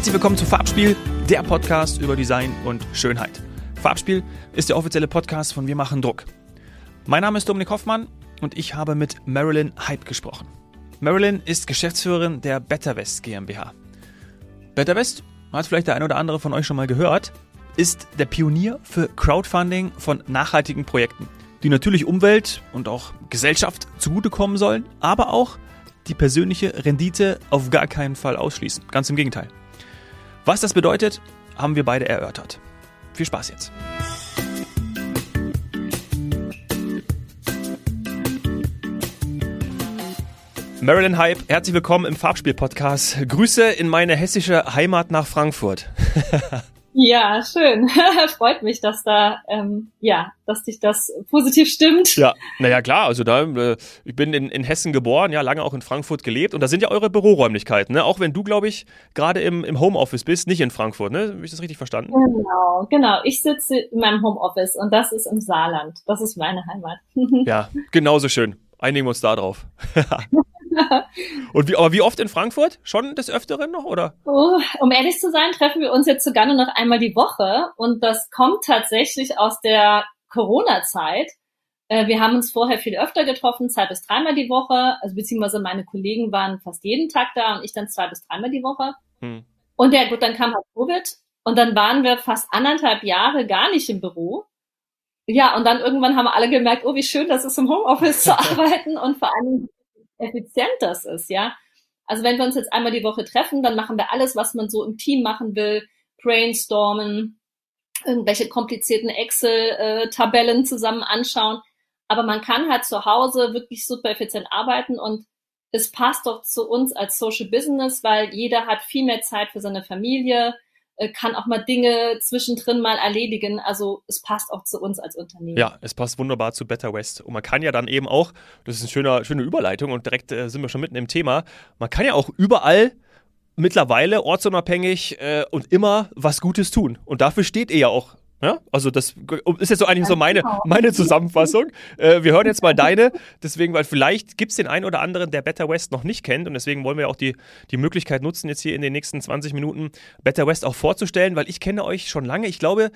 Herzlich willkommen zu Farbspiel, der Podcast über Design und Schönheit. Farbspiel ist der offizielle Podcast von Wir machen Druck. Mein Name ist Dominik Hoffmann und ich habe mit Marilyn Hype gesprochen. Marilyn ist Geschäftsführerin der BetterWest GmbH. BetterWest, hat vielleicht der ein oder andere von euch schon mal gehört, ist der Pionier für Crowdfunding von nachhaltigen Projekten, die natürlich Umwelt und auch Gesellschaft zugutekommen sollen, aber auch die persönliche Rendite auf gar keinen Fall ausschließen. Ganz im Gegenteil. Was das bedeutet, haben wir beide erörtert. Viel Spaß jetzt. Marilyn Hype, herzlich willkommen im Farbspiel-Podcast. Grüße in meine hessische Heimat nach Frankfurt. Ja, schön. Freut mich, dass da, ähm, ja, dass dich das positiv stimmt. Ja, naja, klar. Also da, äh, ich bin in, in Hessen geboren, ja, lange auch in Frankfurt gelebt und da sind ja eure Büroräumlichkeiten, ne? Auch wenn du, glaube ich, gerade im, im Homeoffice bist, nicht in Frankfurt, ne? Habe ich das richtig verstanden? Genau, genau. Ich sitze in meinem Homeoffice und das ist im Saarland. Das ist meine Heimat. ja, genauso schön. Einigen wir uns da drauf. Und wie, aber wie oft in Frankfurt? Schon des Öfteren noch, oder? Oh, um ehrlich zu sein, treffen wir uns jetzt sogar nur noch einmal die Woche. Und das kommt tatsächlich aus der Corona-Zeit. Äh, wir haben uns vorher viel öfter getroffen, zwei bis dreimal die Woche. Also beziehungsweise meine Kollegen waren fast jeden Tag da und ich dann zwei bis dreimal die Woche. Hm. Und ja, gut, dann kam halt Covid. Und dann waren wir fast anderthalb Jahre gar nicht im Büro. Ja, und dann irgendwann haben alle gemerkt, oh, wie schön das ist, im Homeoffice zu arbeiten und vor allem effizient das ist, ja. Also wenn wir uns jetzt einmal die Woche treffen, dann machen wir alles, was man so im Team machen will, brainstormen, irgendwelche komplizierten Excel-Tabellen zusammen anschauen. Aber man kann halt zu Hause wirklich super effizient arbeiten und es passt doch zu uns als Social Business, weil jeder hat viel mehr Zeit für seine Familie, kann auch mal Dinge zwischendrin mal erledigen. Also es passt auch zu uns als Unternehmen. Ja, es passt wunderbar zu Better West. Und man kann ja dann eben auch, das ist eine schöne, schöne Überleitung und direkt äh, sind wir schon mitten im Thema, man kann ja auch überall mittlerweile ortsunabhängig äh, und immer was Gutes tun. Und dafür steht ihr ja auch ja, also das ist jetzt so eigentlich so meine, genau. meine Zusammenfassung. Äh, wir hören jetzt mal deine, deswegen, weil vielleicht gibt es den einen oder anderen, der Better West noch nicht kennt und deswegen wollen wir auch die, die Möglichkeit nutzen, jetzt hier in den nächsten 20 Minuten Better West auch vorzustellen, weil ich kenne euch schon lange. Ich glaube,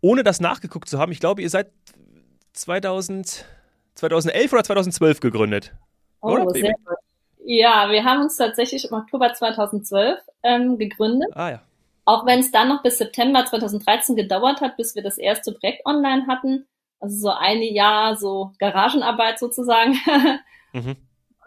ohne das nachgeguckt zu haben, ich glaube, ihr seid 2000, 2011 oder 2012 gegründet. Oh, oder? sehr gut. Ja, wir haben uns tatsächlich im Oktober 2012 ähm, gegründet. Ah ja. Auch wenn es dann noch bis September 2013 gedauert hat, bis wir das erste Projekt online hatten. Also so ein Jahr so Garagenarbeit sozusagen. mhm.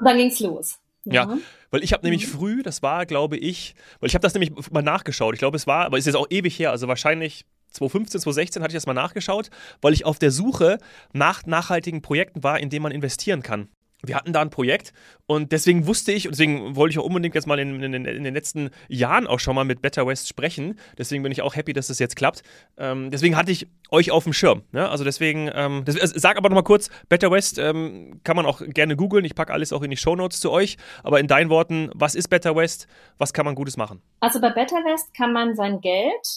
Dann ging's los. Ja. ja. Weil ich habe nämlich mhm. früh, das war, glaube ich, weil ich habe das nämlich mal nachgeschaut. Ich glaube, es war, aber es ist jetzt auch ewig her, also wahrscheinlich 2015, 2016 hatte ich das mal nachgeschaut, weil ich auf der Suche nach nachhaltigen Projekten war, in denen man investieren kann wir hatten da ein Projekt und deswegen wusste ich, und deswegen wollte ich auch unbedingt jetzt mal in, in, in, den letzten Jahren auch schon mal mit Better West sprechen. Deswegen bin ich auch happy, dass das jetzt klappt. Ähm, deswegen hatte ich euch auf dem Schirm. Ne? Also deswegen, ähm, das, also sag aber nochmal kurz, Better West ähm, kann man auch gerne googeln. Ich packe alles auch in die Show Notes zu euch. Aber in deinen Worten, was ist Better West? Was kann man Gutes machen? Also bei Better West kann man sein Geld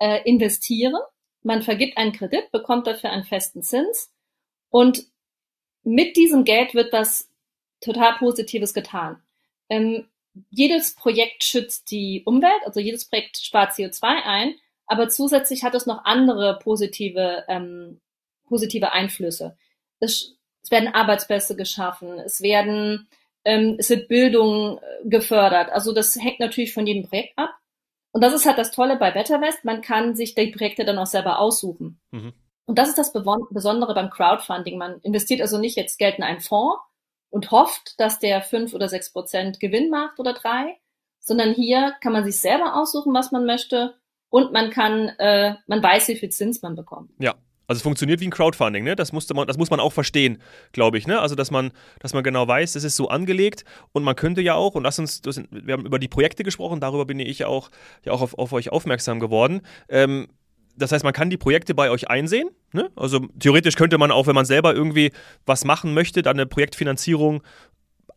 äh, investieren. Man vergibt einen Kredit, bekommt dafür einen festen Zins. Und mit diesem Geld wird was total Positives getan. Ähm, jedes Projekt schützt die Umwelt, also jedes Projekt spart CO2 ein, aber zusätzlich hat es noch andere positive, ähm, positive Einflüsse. Es, es werden Arbeitsplätze geschaffen, es werden, ähm, es wird Bildung äh, gefördert. Also das hängt natürlich von jedem Projekt ab. Und das ist halt das Tolle bei BetterWest, man kann sich die Projekte dann auch selber aussuchen. Mhm. Und das ist das Besondere beim Crowdfunding. Man investiert also nicht jetzt Geld in einen Fonds und hofft, dass der fünf oder sechs Prozent Gewinn macht oder drei, sondern hier kann man sich selber aussuchen, was man möchte und man kann, äh, man weiß, wie viel Zins man bekommt. Ja, also es funktioniert wie ein Crowdfunding, ne? Das, musste man, das muss man auch verstehen, glaube ich, ne? Also dass man, dass man genau weiß, es ist so angelegt und man könnte ja auch, und lass uns, wir haben über die Projekte gesprochen, darüber bin ich ja auch, ja auch auf, auf euch aufmerksam geworden. Ähm, das heißt, man kann die Projekte bei euch einsehen. Ne? Also theoretisch könnte man auch, wenn man selber irgendwie was machen möchte, dann eine Projektfinanzierung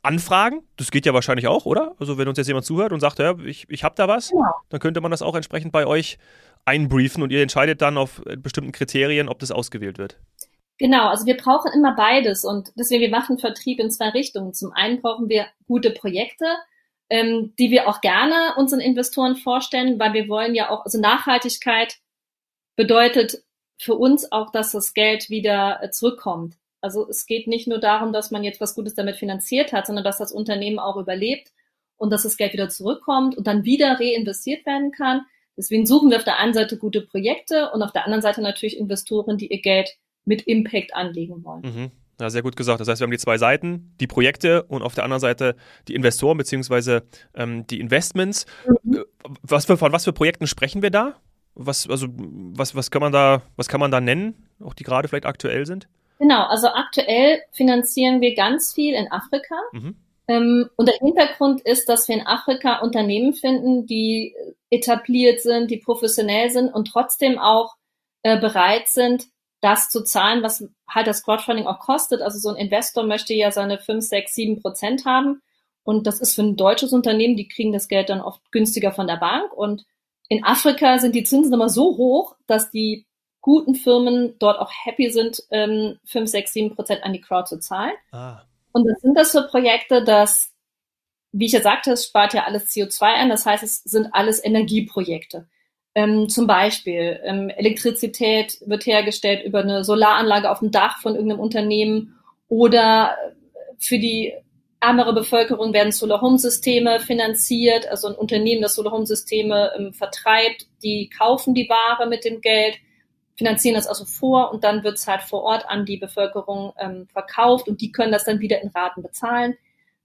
anfragen. Das geht ja wahrscheinlich auch, oder? Also wenn uns jetzt jemand zuhört und sagt, ja, ich, ich habe da was, ja. dann könnte man das auch entsprechend bei euch einbriefen und ihr entscheidet dann auf bestimmten Kriterien, ob das ausgewählt wird. Genau, also wir brauchen immer beides und deswegen wir machen Vertrieb in zwei Richtungen. Zum einen brauchen wir gute Projekte, ähm, die wir auch gerne unseren Investoren vorstellen, weil wir wollen ja auch, also Nachhaltigkeit bedeutet für uns auch, dass das Geld wieder äh, zurückkommt. Also es geht nicht nur darum, dass man jetzt was Gutes damit finanziert hat, sondern dass das Unternehmen auch überlebt und dass das Geld wieder zurückkommt und dann wieder reinvestiert werden kann. Deswegen suchen wir auf der einen Seite gute Projekte und auf der anderen Seite natürlich Investoren, die ihr Geld mit Impact anlegen wollen. Mhm. Ja, sehr gut gesagt. Das heißt, wir haben die zwei Seiten, die Projekte und auf der anderen Seite die Investoren beziehungsweise ähm, die Investments. Mhm. Äh, was für, von was für Projekten sprechen wir da? Was, also, was, was kann man da, was kann man da nennen, auch die gerade vielleicht aktuell sind? Genau, also aktuell finanzieren wir ganz viel in Afrika. Mhm. Ähm, und der Hintergrund ist, dass wir in Afrika Unternehmen finden, die etabliert sind, die professionell sind und trotzdem auch äh, bereit sind, das zu zahlen, was halt das Crowdfunding auch kostet. Also so ein Investor möchte ja seine 5, 6, 7 Prozent haben. Und das ist für ein deutsches Unternehmen, die kriegen das Geld dann oft günstiger von der Bank. Und in Afrika sind die Zinsen immer so hoch, dass die guten Firmen dort auch happy sind, ähm, 5, 6, 7 Prozent an die Crowd zu zahlen. Ah. Und was sind das für Projekte, dass, wie ich ja sagte, es spart ja alles CO2 ein. Das heißt, es sind alles Energieprojekte. Ähm, zum Beispiel ähm, Elektrizität wird hergestellt über eine Solaranlage auf dem Dach von irgendeinem Unternehmen oder für die ärmere Bevölkerung werden Solar-Home-Systeme finanziert, also ein Unternehmen, das Solar-Home-Systeme ähm, vertreibt, die kaufen die Ware mit dem Geld, finanzieren das also vor und dann wird es halt vor Ort an die Bevölkerung ähm, verkauft und die können das dann wieder in Raten bezahlen.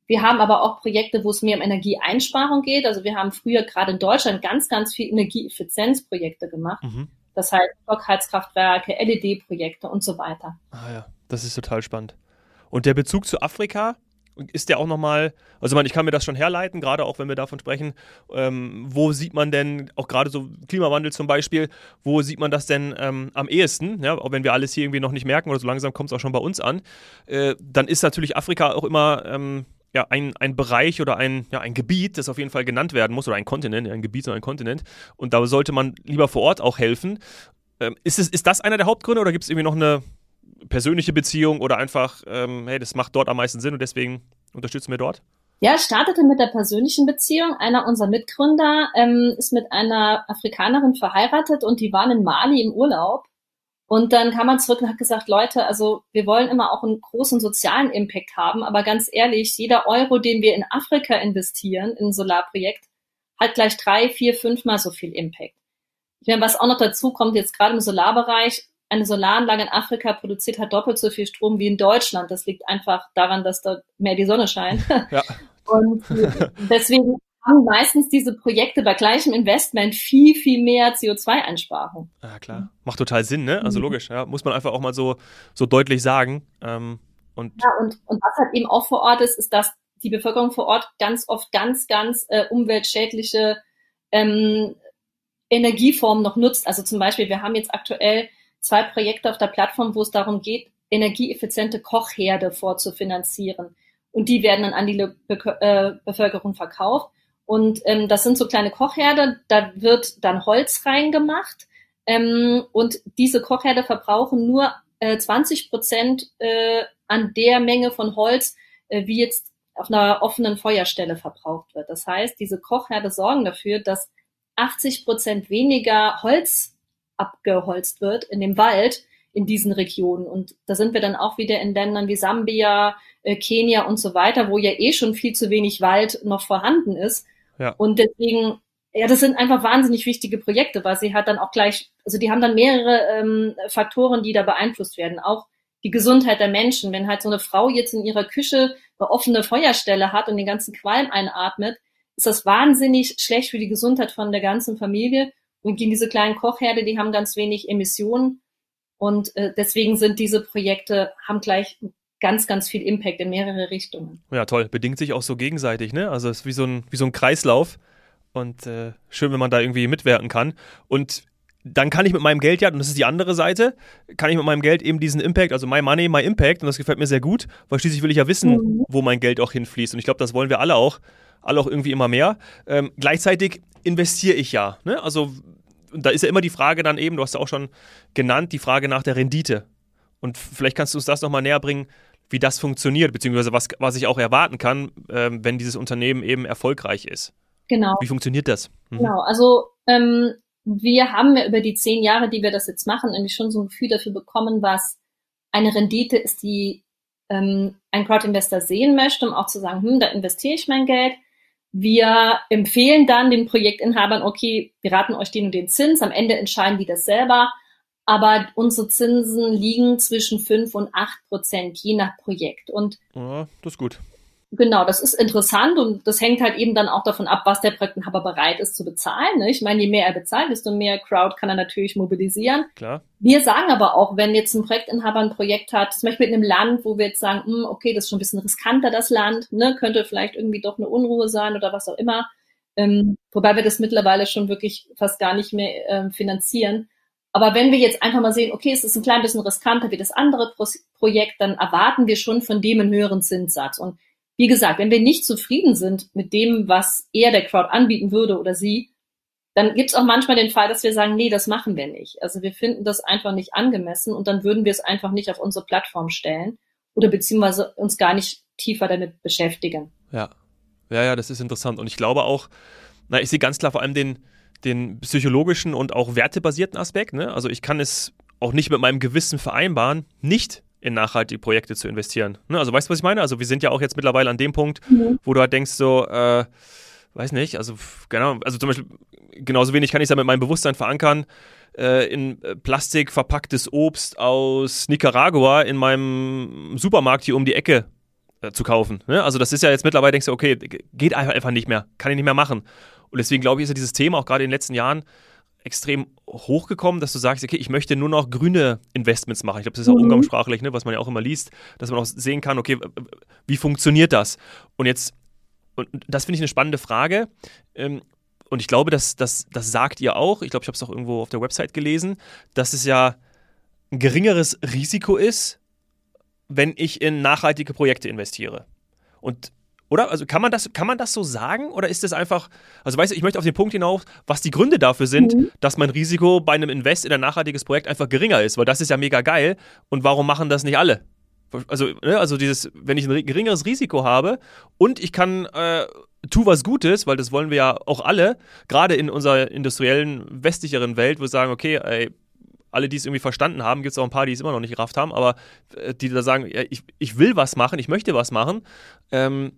Wir haben aber auch Projekte, wo es mehr um Energieeinsparung geht. Also wir haben früher gerade in Deutschland ganz, ganz viel Energieeffizienzprojekte gemacht. Mhm. Das heißt Blockheizkraftwerke, LED-Projekte und so weiter. Ah ja, das ist total spannend. Und der Bezug zu Afrika, ist der auch nochmal, also man, ich kann mir das schon herleiten, gerade auch wenn wir davon sprechen, ähm, wo sieht man denn, auch gerade so Klimawandel zum Beispiel, wo sieht man das denn ähm, am ehesten, ja, auch wenn wir alles hier irgendwie noch nicht merken oder so langsam kommt es auch schon bei uns an, äh, dann ist natürlich Afrika auch immer ähm, ja, ein, ein Bereich oder ein, ja, ein Gebiet, das auf jeden Fall genannt werden muss, oder ein Kontinent, ein Gebiet oder ein Kontinent, und da sollte man lieber vor Ort auch helfen. Ähm, ist, es, ist das einer der Hauptgründe oder gibt es irgendwie noch eine persönliche Beziehung oder einfach, ähm, hey, das macht dort am meisten Sinn und deswegen unterstützen wir dort? Ja, es startete mit der persönlichen Beziehung. Einer unserer Mitgründer ähm, ist mit einer Afrikanerin verheiratet und die waren in Mali im Urlaub. Und dann kam man zurück und hat gesagt, Leute, also wir wollen immer auch einen großen sozialen Impact haben, aber ganz ehrlich, jeder Euro, den wir in Afrika investieren, in ein Solarprojekt, hat gleich drei, vier, fünfmal so viel Impact. Ich meine, was auch noch dazu kommt, jetzt gerade im Solarbereich, eine Solaranlage in Afrika produziert halt doppelt so viel Strom wie in Deutschland. Das liegt einfach daran, dass dort mehr die Sonne scheint. Ja. Und deswegen haben meistens diese Projekte bei gleichem Investment viel, viel mehr CO2-Einsparung. Ja, klar. Macht total Sinn, ne? Also mhm. logisch, ja. Muss man einfach auch mal so, so deutlich sagen. Ähm, und ja, und, und was halt eben auch vor Ort ist, ist, dass die Bevölkerung vor Ort ganz oft ganz, ganz äh, umweltschädliche ähm, Energieformen noch nutzt. Also zum Beispiel, wir haben jetzt aktuell zwei Projekte auf der Plattform, wo es darum geht, energieeffiziente Kochherde vorzufinanzieren. Und die werden dann an die Be äh, Bevölkerung verkauft. Und ähm, das sind so kleine Kochherde, da wird dann Holz reingemacht. Ähm, und diese Kochherde verbrauchen nur äh, 20 Prozent äh, an der Menge von Holz, äh, wie jetzt auf einer offenen Feuerstelle verbraucht wird. Das heißt, diese Kochherde sorgen dafür, dass 80 Prozent weniger Holz abgeholzt wird in dem Wald in diesen Regionen. Und da sind wir dann auch wieder in Ländern wie Sambia, äh, Kenia und so weiter, wo ja eh schon viel zu wenig Wald noch vorhanden ist. Ja. Und deswegen, ja, das sind einfach wahnsinnig wichtige Projekte, weil sie halt dann auch gleich, also die haben dann mehrere ähm, Faktoren, die da beeinflusst werden. Auch die Gesundheit der Menschen. Wenn halt so eine Frau jetzt in ihrer Küche eine offene Feuerstelle hat und den ganzen Qualm einatmet, ist das wahnsinnig schlecht für die Gesundheit von der ganzen Familie. Und gegen diese kleinen Kochherde, die haben ganz wenig Emissionen. Und äh, deswegen sind diese Projekte, haben gleich ganz, ganz viel Impact in mehrere Richtungen. Ja, toll. Bedingt sich auch so gegenseitig, ne? Also es ist wie so ein, wie so ein Kreislauf. Und äh, schön, wenn man da irgendwie mitwirken kann. Und dann kann ich mit meinem Geld ja, und das ist die andere Seite, kann ich mit meinem Geld eben diesen Impact, also my money, my impact, und das gefällt mir sehr gut, weil schließlich will ich ja wissen, mhm. wo mein Geld auch hinfließt. Und ich glaube, das wollen wir alle auch, alle auch irgendwie immer mehr. Ähm, gleichzeitig investiere ich ja. Ne? Also da ist ja immer die Frage dann eben, du hast ja auch schon genannt, die Frage nach der Rendite. Und vielleicht kannst du uns das nochmal näher bringen. wie das funktioniert, beziehungsweise was, was ich auch erwarten kann, äh, wenn dieses Unternehmen eben erfolgreich ist. Genau. Wie funktioniert das? Mhm. Genau, also ähm, wir haben ja über die zehn Jahre, die wir das jetzt machen, nämlich schon so ein Gefühl dafür bekommen, was eine Rendite ist, die ähm, ein Crowd-Investor sehen möchte, um auch zu sagen, hm, da investiere ich mein Geld. Wir empfehlen dann den Projektinhabern, okay, wir raten euch den und den Zins, am Ende entscheiden die das selber, aber unsere Zinsen liegen zwischen fünf und acht Prozent, je nach Projekt. Und ja, das ist gut. Genau, das ist interessant und das hängt halt eben dann auch davon ab, was der Projektinhaber bereit ist zu bezahlen. Ne? Ich meine, je mehr er bezahlt, desto mehr Crowd kann er natürlich mobilisieren. Klar. Wir sagen aber auch, wenn jetzt ein Projektinhaber ein Projekt hat, zum Beispiel in einem Land, wo wir jetzt sagen, mh, hm, okay, das ist schon ein bisschen riskanter, das Land, ne? könnte vielleicht irgendwie doch eine Unruhe sein oder was auch immer, ähm, wobei wir das mittlerweile schon wirklich fast gar nicht mehr ähm, finanzieren. Aber wenn wir jetzt einfach mal sehen, okay, es ist ein klein bisschen riskanter wie das andere Pro Projekt, dann erwarten wir schon von dem einen höheren Zinssatz. Und wie gesagt, wenn wir nicht zufrieden sind mit dem, was er der Crowd anbieten würde oder sie, dann gibt es auch manchmal den Fall, dass wir sagen, nee, das machen wir nicht. Also wir finden das einfach nicht angemessen und dann würden wir es einfach nicht auf unsere Plattform stellen oder beziehungsweise uns gar nicht tiefer damit beschäftigen. Ja, ja, ja, das ist interessant. Und ich glaube auch, na, ich sehe ganz klar vor allem den, den psychologischen und auch wertebasierten Aspekt. Ne? Also ich kann es auch nicht mit meinem Gewissen vereinbaren, nicht in nachhaltige Projekte zu investieren. Ne? Also weißt du, was ich meine? Also wir sind ja auch jetzt mittlerweile an dem Punkt, mhm. wo du halt denkst so, äh, weiß nicht, also genau, also zum Beispiel genauso wenig kann ich es ja mit meinem Bewusstsein verankern, äh, in äh, Plastik verpacktes Obst aus Nicaragua in meinem Supermarkt hier um die Ecke äh, zu kaufen. Ne? Also das ist ja jetzt mittlerweile, denkst du, okay, geht einfach, einfach nicht mehr, kann ich nicht mehr machen. Und deswegen glaube ich, ist ja dieses Thema auch gerade in den letzten Jahren extrem hochgekommen, dass du sagst, okay, ich möchte nur noch grüne Investments machen. Ich glaube, das ist auch mhm. umgangssprachlich, ne, was man ja auch immer liest, dass man auch sehen kann, okay, wie funktioniert das? Und jetzt, und das finde ich eine spannende Frage. Ähm, und ich glaube, dass, dass, das sagt ihr auch. Ich glaube, ich habe es auch irgendwo auf der Website gelesen, dass es ja ein geringeres Risiko ist, wenn ich in nachhaltige Projekte investiere. Und oder? Also kann man das, kann man das so sagen? Oder ist das einfach, also weißt du, ich möchte auf den Punkt hinaus, was die Gründe dafür sind, mhm. dass mein Risiko bei einem Invest in ein nachhaltiges Projekt einfach geringer ist, weil das ist ja mega geil. Und warum machen das nicht alle? Also, ne, also dieses, wenn ich ein geringeres Risiko habe und ich kann äh, tu was Gutes, weil das wollen wir ja auch alle, gerade in unserer industriellen, westlicheren Welt, wo wir sagen, okay, ey, alle, die es irgendwie verstanden haben, gibt es auch ein paar, die es immer noch nicht gerafft haben, aber äh, die da sagen, ja, ich, ich will was machen, ich möchte was machen. Ähm,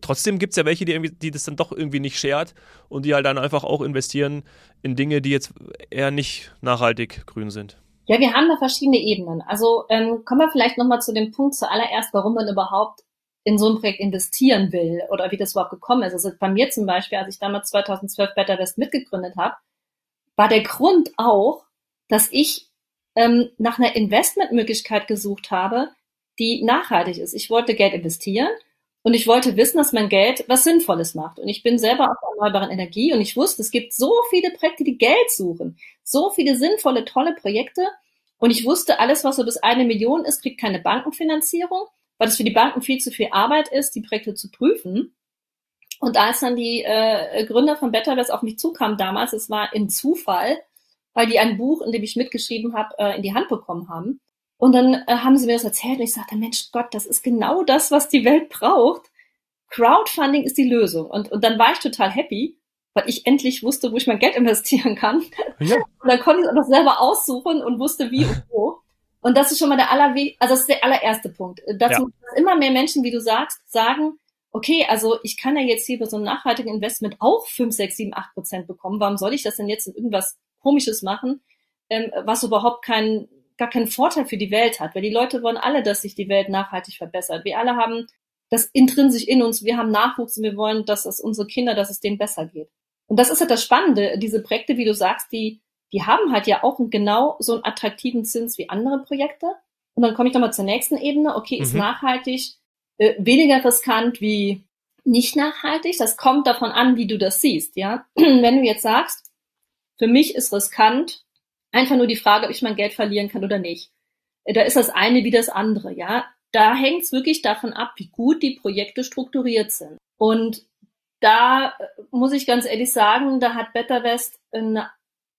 trotzdem gibt es ja welche, die, die das dann doch irgendwie nicht schert und die halt dann einfach auch investieren in Dinge, die jetzt eher nicht nachhaltig grün sind. Ja, wir haben da verschiedene Ebenen. Also ähm, kommen wir vielleicht nochmal zu dem Punkt zuallererst, warum man überhaupt in so ein Projekt investieren will oder wie das überhaupt gekommen ist. Also bei mir zum Beispiel, als ich damals 2012 Better West mitgegründet habe, war der Grund auch, dass ich ähm, nach einer Investmentmöglichkeit gesucht habe, die nachhaltig ist. Ich wollte Geld investieren und ich wollte wissen, dass mein Geld was Sinnvolles macht. Und ich bin selber aus erneuerbaren Energie und ich wusste, es gibt so viele Projekte, die Geld suchen. So viele sinnvolle, tolle Projekte. Und ich wusste, alles, was so bis eine Million ist, kriegt keine Bankenfinanzierung, weil es für die Banken viel zu viel Arbeit ist, die Projekte zu prüfen. Und als dann die äh, Gründer von Betterverse auf mich zukamen damals, es war in Zufall, weil die ein Buch, in dem ich mitgeschrieben habe, äh, in die Hand bekommen haben. Und dann äh, haben sie mir das erzählt und ich sagte, Mensch Gott, das ist genau das, was die Welt braucht. Crowdfunding ist die Lösung. Und, und dann war ich total happy, weil ich endlich wusste, wo ich mein Geld investieren kann. Ja. Und dann konnte ich es auch noch selber aussuchen und wusste wie und wo. Und das ist schon mal der aller, also das ist der allererste Punkt. Dazu, ja. dass immer mehr Menschen, wie du sagst, sagen, okay, also ich kann ja jetzt hier bei so einem nachhaltigen Investment auch 5, 6, 7, 8 Prozent bekommen. Warum soll ich das denn jetzt in irgendwas Komisches machen, ähm, was überhaupt keinen gar keinen Vorteil für die Welt hat, weil die Leute wollen alle, dass sich die Welt nachhaltig verbessert. Wir alle haben das intrinsisch in uns, wir haben Nachwuchs und wir wollen, dass es unsere Kinder, dass es denen besser geht. Und das ist halt das Spannende, diese Projekte, wie du sagst, die, die haben halt ja auch genau so einen attraktiven Zins wie andere Projekte. Und dann komme ich nochmal zur nächsten Ebene. Okay, ist mhm. nachhaltig äh, weniger riskant wie nicht nachhaltig? Das kommt davon an, wie du das siehst, ja. Wenn du jetzt sagst, für mich ist riskant, einfach nur die Frage, ob ich mein Geld verlieren kann oder nicht. Da ist das eine wie das andere, ja. Da hängt es wirklich davon ab, wie gut die Projekte strukturiert sind. Und da äh, muss ich ganz ehrlich sagen, da hat BetterWest eine,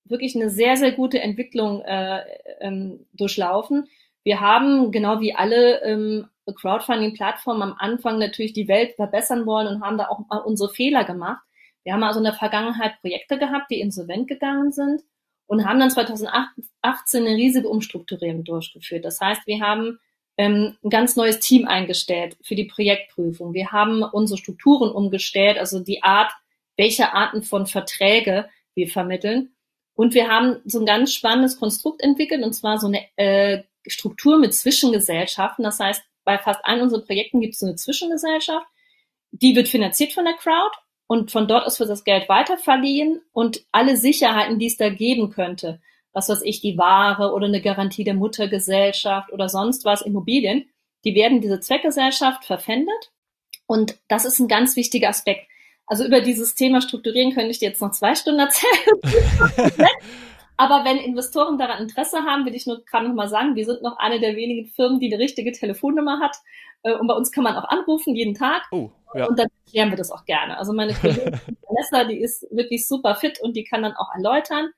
wirklich eine sehr, sehr gute Entwicklung äh, ähm, durchlaufen. wir haben, genau wie alle ähm, Crowdfunding-Plattformen am Anfang natürlich die Welt verbessern wollen und haben da auch mal unsere Fehler gemacht. Wir haben also in der Vergangenheit Projekte gehabt, die insolvent gegangen sind und haben dann 2018 eine riesige Umstrukturierung durchgeführt. Das heißt, wir haben ähm, ein ganz neues Team eingestellt für die Projektprüfung. Wir haben unsere Strukturen umgestellt, also die Art, welche Arten von Verträge wir vermitteln. Und wir haben so ein ganz spannendes Konstrukt entwickelt, und zwar so eine äh, Struktur mit Zwischengesellschaften. Das heißt, bei fast allen unseren Projekten gibt es so eine Zwischengesellschaft, die wird finanziert von der Crowd und von dort aus wird das Geld weiterverliehen und alle Sicherheiten, die es da geben könnte, was weiß ich, die Ware oder eine Garantie der Muttergesellschaft oder sonst was, Immobilien, die werden diese Zweckgesellschaft verpfändet. Und das ist ein ganz wichtiger Aspekt. Also über dieses Thema Strukturieren könnte ich dir jetzt noch zwei Stunden erzählen. Aber wenn Investoren daran Interesse haben, will ich nur gerade noch mal sagen, wir sind noch eine der wenigen Firmen, die eine richtige Telefonnummer hat. Äh, und bei uns kann man auch anrufen, jeden Tag. Oh, ja. Und dann klären wir das auch gerne. Also meine Kollegin Vanessa, die ist wirklich super fit und die kann dann auch erläutern.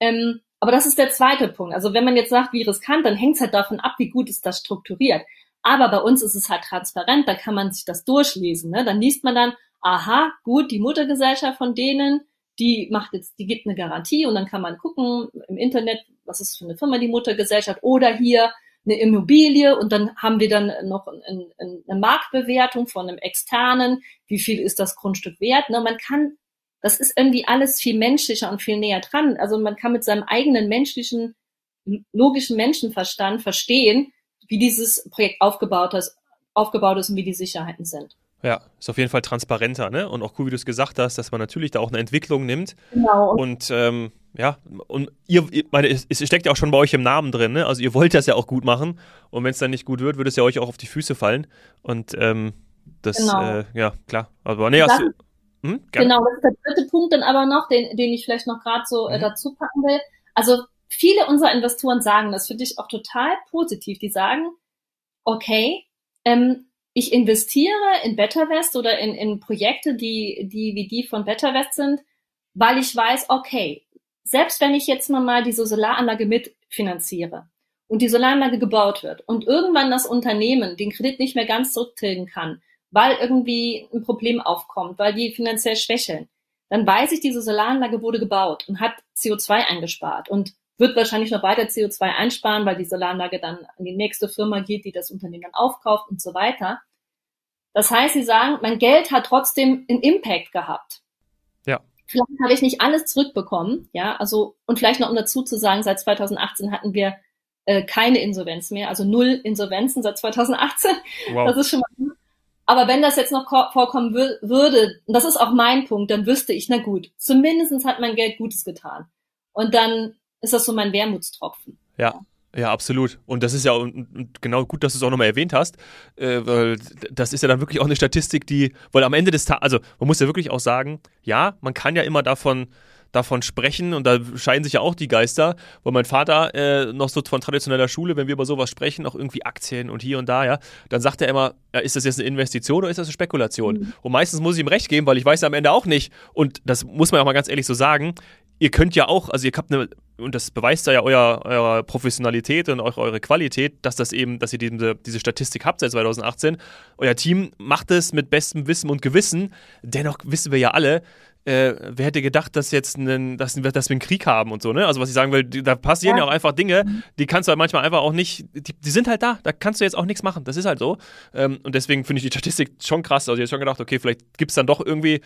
Ähm, aber das ist der zweite Punkt. Also wenn man jetzt sagt, wie riskant, dann hängt es halt davon ab, wie gut ist das strukturiert. Aber bei uns ist es halt transparent, da kann man sich das durchlesen. Ne? Dann liest man dann, aha, gut, die Muttergesellschaft von denen, die macht jetzt, die gibt eine Garantie und dann kann man gucken im Internet, was ist für eine Firma die Muttergesellschaft oder hier eine Immobilie und dann haben wir dann noch ein, ein, eine Marktbewertung von einem externen, wie viel ist das Grundstück wert. Ne? Man kann, das ist irgendwie alles viel menschlicher und viel näher dran. Also man kann mit seinem eigenen menschlichen, logischen Menschenverstand verstehen, wie dieses Projekt aufgebaut ist, aufgebaut ist und wie die Sicherheiten sind. Ja, ist auf jeden Fall transparenter, ne? Und auch cool, wie du es gesagt hast, dass man natürlich da auch eine Entwicklung nimmt. Genau. Und ähm, ja, und ihr, meine, es, es, steckt ja auch schon bei euch im Namen drin, ne? Also ihr wollt das ja auch gut machen. Und wenn es dann nicht gut wird, würde es ja euch auch auf die Füße fallen. Und ähm, das, genau. äh, ja, klar. Aber nee, hast du. Hm, genau, das ist der dritte Punkt dann aber noch, den, den ich vielleicht noch gerade so äh, mhm. dazu packen will. Also viele unserer Investoren sagen, das finde ich auch total positiv. Die sagen, okay, ähm, ich investiere in BetterWest oder in, in Projekte, die, die wie die von BetterWest sind, weil ich weiß, okay, selbst wenn ich jetzt mal diese Solaranlage mitfinanziere und die Solaranlage gebaut wird und irgendwann das Unternehmen den Kredit nicht mehr ganz zurücktilgen kann, weil irgendwie ein Problem aufkommt, weil die finanziell schwächeln, dann weiß ich, diese Solaranlage wurde gebaut und hat CO2 eingespart und wird wahrscheinlich noch weiter CO2 einsparen, weil die Solaranlage dann an die nächste Firma geht, die das Unternehmen dann aufkauft und so weiter. Das heißt, sie sagen, mein Geld hat trotzdem einen Impact gehabt. Vielleicht habe ich nicht alles zurückbekommen, ja, also, und vielleicht noch um dazu zu sagen, seit 2018 hatten wir äh, keine Insolvenz mehr, also null Insolvenzen seit 2018. Wow. Das ist schon mal gut. Aber wenn das jetzt noch vorkommen würde, und das ist auch mein Punkt, dann wüsste ich, na gut, zumindestens hat mein Geld Gutes getan. Und dann ist das so mein Wermutstropfen. Ja, ja, absolut. Und das ist ja und genau gut, dass du es auch nochmal erwähnt hast, äh, weil das ist ja dann wirklich auch eine Statistik, die, weil am Ende des Tages, also man muss ja wirklich auch sagen, ja, man kann ja immer davon davon sprechen und da scheiden sich ja auch die Geister, weil mein Vater äh, noch so von traditioneller Schule, wenn wir über sowas sprechen, auch irgendwie Aktien und hier und da, ja, dann sagt er immer, ja, ist das jetzt eine Investition oder ist das eine Spekulation? Mhm. Und meistens muss ich ihm recht geben, weil ich weiß ja am Ende auch nicht und das muss man auch mal ganz ehrlich so sagen, ihr könnt ja auch, also ihr habt eine, und das beweist ja euer, eure Professionalität und eure, eure Qualität, dass das eben, dass ihr diese, diese Statistik habt seit 2018. Euer Team macht es mit bestem Wissen und Gewissen. Dennoch wissen wir ja alle, äh, wer hätte gedacht, dass jetzt einen, dass, dass wir einen Krieg haben und so, ne? Also was ich sagen will, da passieren ja, ja auch einfach Dinge, die kannst du halt manchmal einfach auch nicht, die, die, sind halt da, da kannst du jetzt auch nichts machen. Das ist halt so. Ähm, und deswegen finde ich die Statistik schon krass. Also ich habe schon gedacht, okay, vielleicht gibt es dann doch irgendwie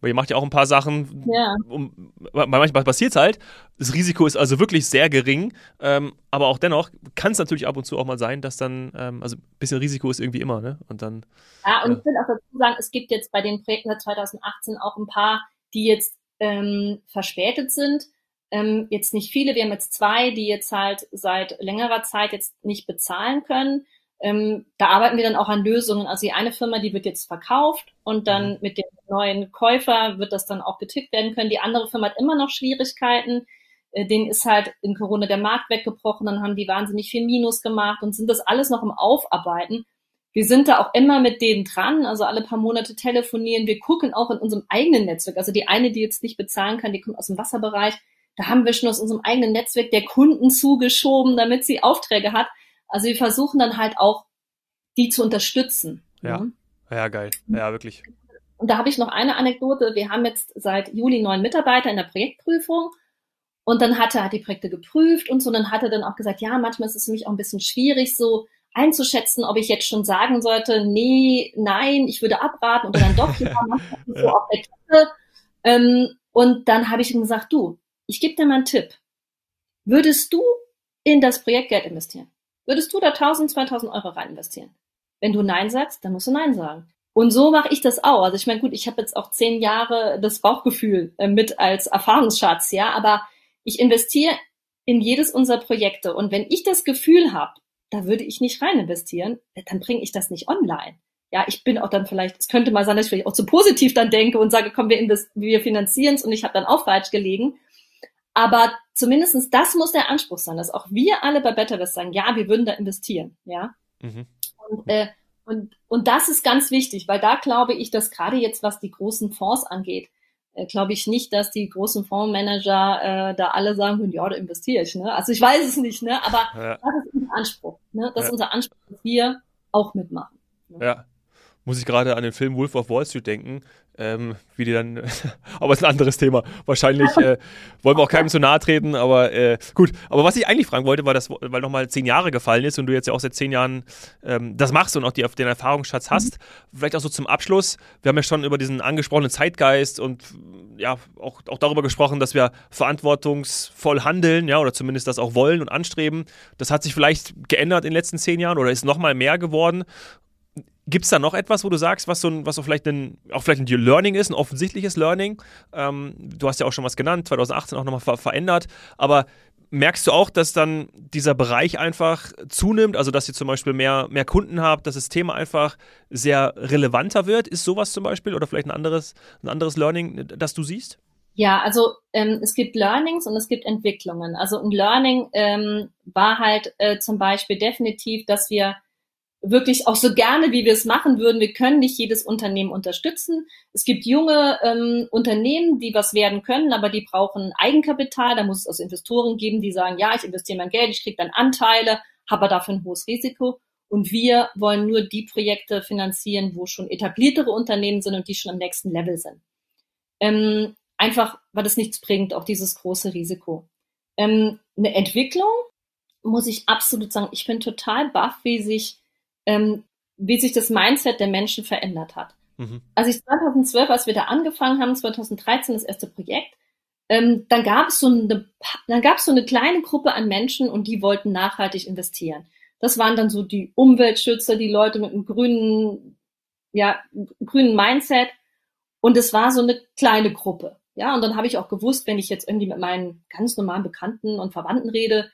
weil ihr macht ja auch ein paar Sachen, ja. um, manchmal passiert es halt. Das Risiko ist also wirklich sehr gering, ähm, aber auch dennoch kann es natürlich ab und zu auch mal sein, dass dann, ähm, also ein bisschen Risiko ist irgendwie immer, ne? Und dann. Ja, und äh, ich will auch dazu sagen, es gibt jetzt bei den Projekten seit 2018 auch ein paar, die jetzt ähm, verspätet sind. Ähm, jetzt nicht viele, wir haben jetzt zwei, die jetzt halt seit längerer Zeit jetzt nicht bezahlen können. Ähm, da arbeiten wir dann auch an Lösungen. Also die eine Firma, die wird jetzt verkauft und dann mhm. mit dem neuen Käufer wird das dann auch getickt werden können. Die andere Firma hat immer noch Schwierigkeiten. Äh, denen ist halt in Corona der Markt weggebrochen, dann haben die wahnsinnig viel Minus gemacht und sind das alles noch im Aufarbeiten. Wir sind da auch immer mit denen dran, also alle paar Monate telefonieren. Wir gucken auch in unserem eigenen Netzwerk. Also die eine, die jetzt nicht bezahlen kann, die kommt aus dem Wasserbereich. Da haben wir schon aus unserem eigenen Netzwerk der Kunden zugeschoben, damit sie Aufträge hat. Also wir versuchen dann halt auch, die zu unterstützen. Ja, ne? ja geil. Ja, wirklich. Und da habe ich noch eine Anekdote. Wir haben jetzt seit Juli neun Mitarbeiter in der Projektprüfung. Und dann hat er die Projekte geprüft und so. Und dann hat er dann auch gesagt, ja, manchmal ist es für mich auch ein bisschen schwierig, so einzuschätzen, ob ich jetzt schon sagen sollte, nee, nein, ich würde abraten oder dann doch ja, so auf der Kette. Ähm, und dann habe ich ihm gesagt, du, ich gebe dir mal einen Tipp. Würdest du in das Projekt Geld investieren? Würdest du da 1000, 2000 Euro rein investieren? Wenn du Nein sagst, dann musst du Nein sagen. Und so mache ich das auch. Also ich meine, gut, ich habe jetzt auch zehn Jahre das Bauchgefühl äh, mit als Erfahrungsschatz, ja, aber ich investiere in jedes unserer Projekte. Und wenn ich das Gefühl habe, da würde ich nicht rein investieren, dann bringe ich das nicht online. Ja, ich bin auch dann vielleicht, es könnte mal sein, dass ich vielleicht auch zu positiv dann denke und sage, komm, wir, wir finanzieren es und ich habe dann auch falsch gelegen. Aber zumindestens das muss der Anspruch sein, dass auch wir alle bei BetterWest sagen, ja, wir würden da investieren. Ja. Mhm. Und, äh, und, und das ist ganz wichtig, weil da glaube ich, dass gerade jetzt, was die großen Fonds angeht, äh, glaube ich nicht, dass die großen Fondsmanager äh, da alle sagen, ja, da investiere ich. Ne? Also ich weiß es nicht, ne? aber ja. das ist unser Anspruch. Ne? Das ja. ist unser Anspruch, dass wir auch mitmachen. Ne? Ja. Muss ich gerade an den Film Wolf of Wall Street denken, ähm, wie die dann, aber es ist ein anderes Thema. Wahrscheinlich äh, wollen wir auch keinem zu nahe treten, aber äh, gut. Aber was ich eigentlich fragen wollte, war das, weil nochmal zehn Jahre gefallen ist und du jetzt ja auch seit zehn Jahren ähm, das machst und auch die, den Erfahrungsschatz mhm. hast. Mhm. Vielleicht auch so zum Abschluss. Wir haben ja schon über diesen angesprochenen Zeitgeist und ja, auch, auch darüber gesprochen, dass wir verantwortungsvoll handeln, ja, oder zumindest das auch wollen und anstreben. Das hat sich vielleicht geändert in den letzten zehn Jahren oder ist nochmal mehr geworden. Gibt es da noch etwas, wo du sagst, was so, ein, was so vielleicht ein, auch vielleicht ein Learning ist, ein offensichtliches Learning? Ähm, du hast ja auch schon was genannt, 2018 auch nochmal ver verändert, aber merkst du auch, dass dann dieser Bereich einfach zunimmt, also dass ihr zum Beispiel mehr, mehr Kunden habt, dass das Thema einfach sehr relevanter wird? Ist sowas zum Beispiel oder vielleicht ein anderes, ein anderes Learning, das du siehst? Ja, also ähm, es gibt Learnings und es gibt Entwicklungen. Also ein Learning ähm, war halt äh, zum Beispiel definitiv, dass wir wirklich auch so gerne, wie wir es machen würden. Wir können nicht jedes Unternehmen unterstützen. Es gibt junge ähm, Unternehmen, die was werden können, aber die brauchen Eigenkapital. Da muss es also Investoren geben, die sagen, ja, ich investiere mein Geld, ich kriege dann Anteile, habe dafür ein hohes Risiko. Und wir wollen nur die Projekte finanzieren, wo schon etabliertere Unternehmen sind und die schon am nächsten Level sind. Ähm, einfach, weil das nichts bringt, auch dieses große Risiko. Ähm, eine Entwicklung muss ich absolut sagen, ich bin total baff, wie sich ähm, wie sich das Mindset der Menschen verändert hat. Mhm. Als ich 2012, als wir da angefangen haben, 2013 das erste Projekt, ähm, dann gab es so eine, dann gab es so eine kleine Gruppe an Menschen und die wollten nachhaltig investieren. Das waren dann so die Umweltschützer, die Leute mit einem grünen, ja, grünen Mindset. Und es war so eine kleine Gruppe. Ja, und dann habe ich auch gewusst, wenn ich jetzt irgendwie mit meinen ganz normalen Bekannten und Verwandten rede,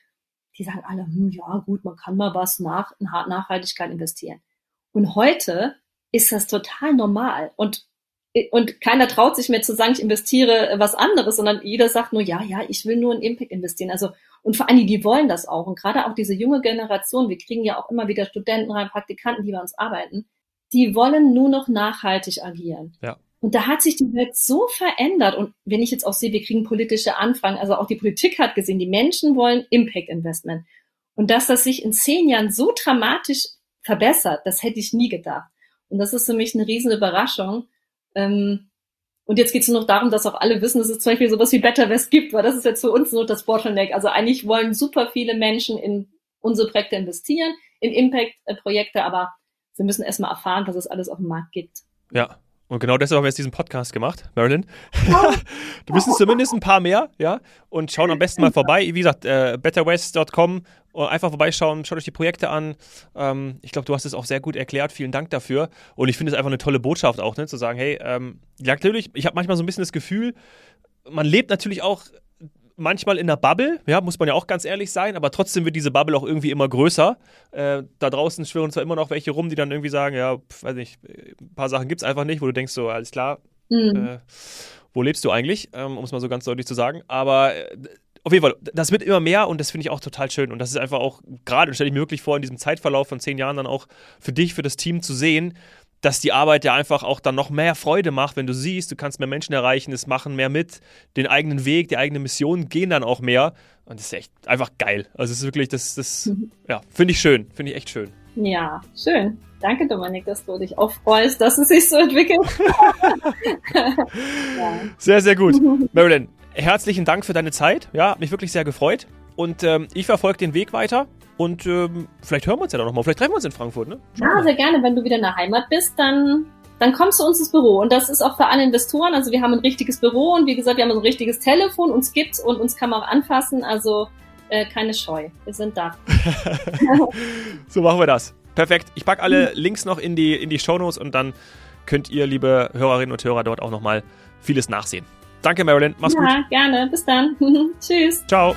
die sagen alle, hm, ja gut, man kann mal was nach Nachhaltigkeit investieren. Und heute ist das total normal und und keiner traut sich mehr zu sagen, ich investiere was anderes, sondern jeder sagt nur, ja, ja, ich will nur in Impact investieren. Also, und vor allem, die wollen das auch. Und gerade auch diese junge Generation, wir kriegen ja auch immer wieder Studenten rein, Praktikanten, die bei uns arbeiten, die wollen nur noch nachhaltig agieren. Ja. Und da hat sich die Welt so verändert. Und wenn ich jetzt auch sehe, wir kriegen politische Anfragen, also auch die Politik hat gesehen, die Menschen wollen Impact Investment. Und dass das sich in zehn Jahren so dramatisch verbessert, das hätte ich nie gedacht. Und das ist für mich eine riesen Überraschung. Ähm, und jetzt geht es nur noch darum, dass auch alle wissen, dass es zum Beispiel sowas wie Better West gibt, weil das ist jetzt für uns nur das Bottleneck. Also eigentlich wollen super viele Menschen in unsere Projekte investieren, in Impact-Projekte, aber sie müssen erstmal erfahren, was es alles auf dem Markt gibt. Ja, und genau deshalb haben wir jetzt diesen Podcast gemacht, Marilyn. du wissen zumindest ein paar mehr, ja? Und schauen am besten mal vorbei. Wie gesagt, äh, betterwest.com. Äh, einfach vorbeischauen, schaut euch die Projekte an. Ähm, ich glaube, du hast es auch sehr gut erklärt. Vielen Dank dafür. Und ich finde es einfach eine tolle Botschaft auch, ne? Zu sagen, hey, ähm, ja, natürlich, ich habe manchmal so ein bisschen das Gefühl, man lebt natürlich auch manchmal in der Bubble, ja, muss man ja auch ganz ehrlich sein, aber trotzdem wird diese Bubble auch irgendwie immer größer. Äh, da draußen schwirren zwar immer noch welche rum, die dann irgendwie sagen, ja, pf, weiß nicht, ein paar Sachen gibt es einfach nicht, wo du denkst so, alles klar, mhm. äh, wo lebst du eigentlich, ähm, um es mal so ganz deutlich zu sagen. Aber äh, auf jeden Fall, das wird immer mehr und das finde ich auch total schön. Und das ist einfach auch gerade, stelle ich mir wirklich vor, in diesem Zeitverlauf von zehn Jahren dann auch für dich, für das Team zu sehen, dass die Arbeit ja einfach auch dann noch mehr Freude macht, wenn du siehst, du kannst mehr Menschen erreichen, es machen mehr mit, den eigenen Weg, die eigene Mission gehen dann auch mehr. Und das ist echt einfach geil. Also es ist wirklich, das, das, mhm. ja, finde ich schön, finde ich echt schön. Ja, schön. Danke, Dominik, dass du dich auch freust, dass es sich so entwickelt. ja. Sehr, sehr gut. Marilyn, herzlichen Dank für deine Zeit. Ja, hat mich wirklich sehr gefreut. Und ähm, ich verfolge den Weg weiter. Und ähm, vielleicht hören wir uns ja dann nochmal. Vielleicht treffen wir uns in Frankfurt, ne? ja, sehr gerne. Wenn du wieder in der Heimat bist, dann, dann kommst du uns ins Büro. Und das ist auch für alle Investoren. Also wir haben ein richtiges Büro und wie gesagt, wir haben ein richtiges Telefon. Uns gibt's und uns kann man auch anfassen. Also äh, keine Scheu. Wir sind da. so machen wir das. Perfekt. Ich packe alle Links noch in die, in die Shownotes und dann könnt ihr, liebe Hörerinnen und Hörer, dort auch nochmal vieles nachsehen. Danke, Marilyn. Mach's ja, gut. Ja, gerne. Bis dann. Tschüss. Ciao.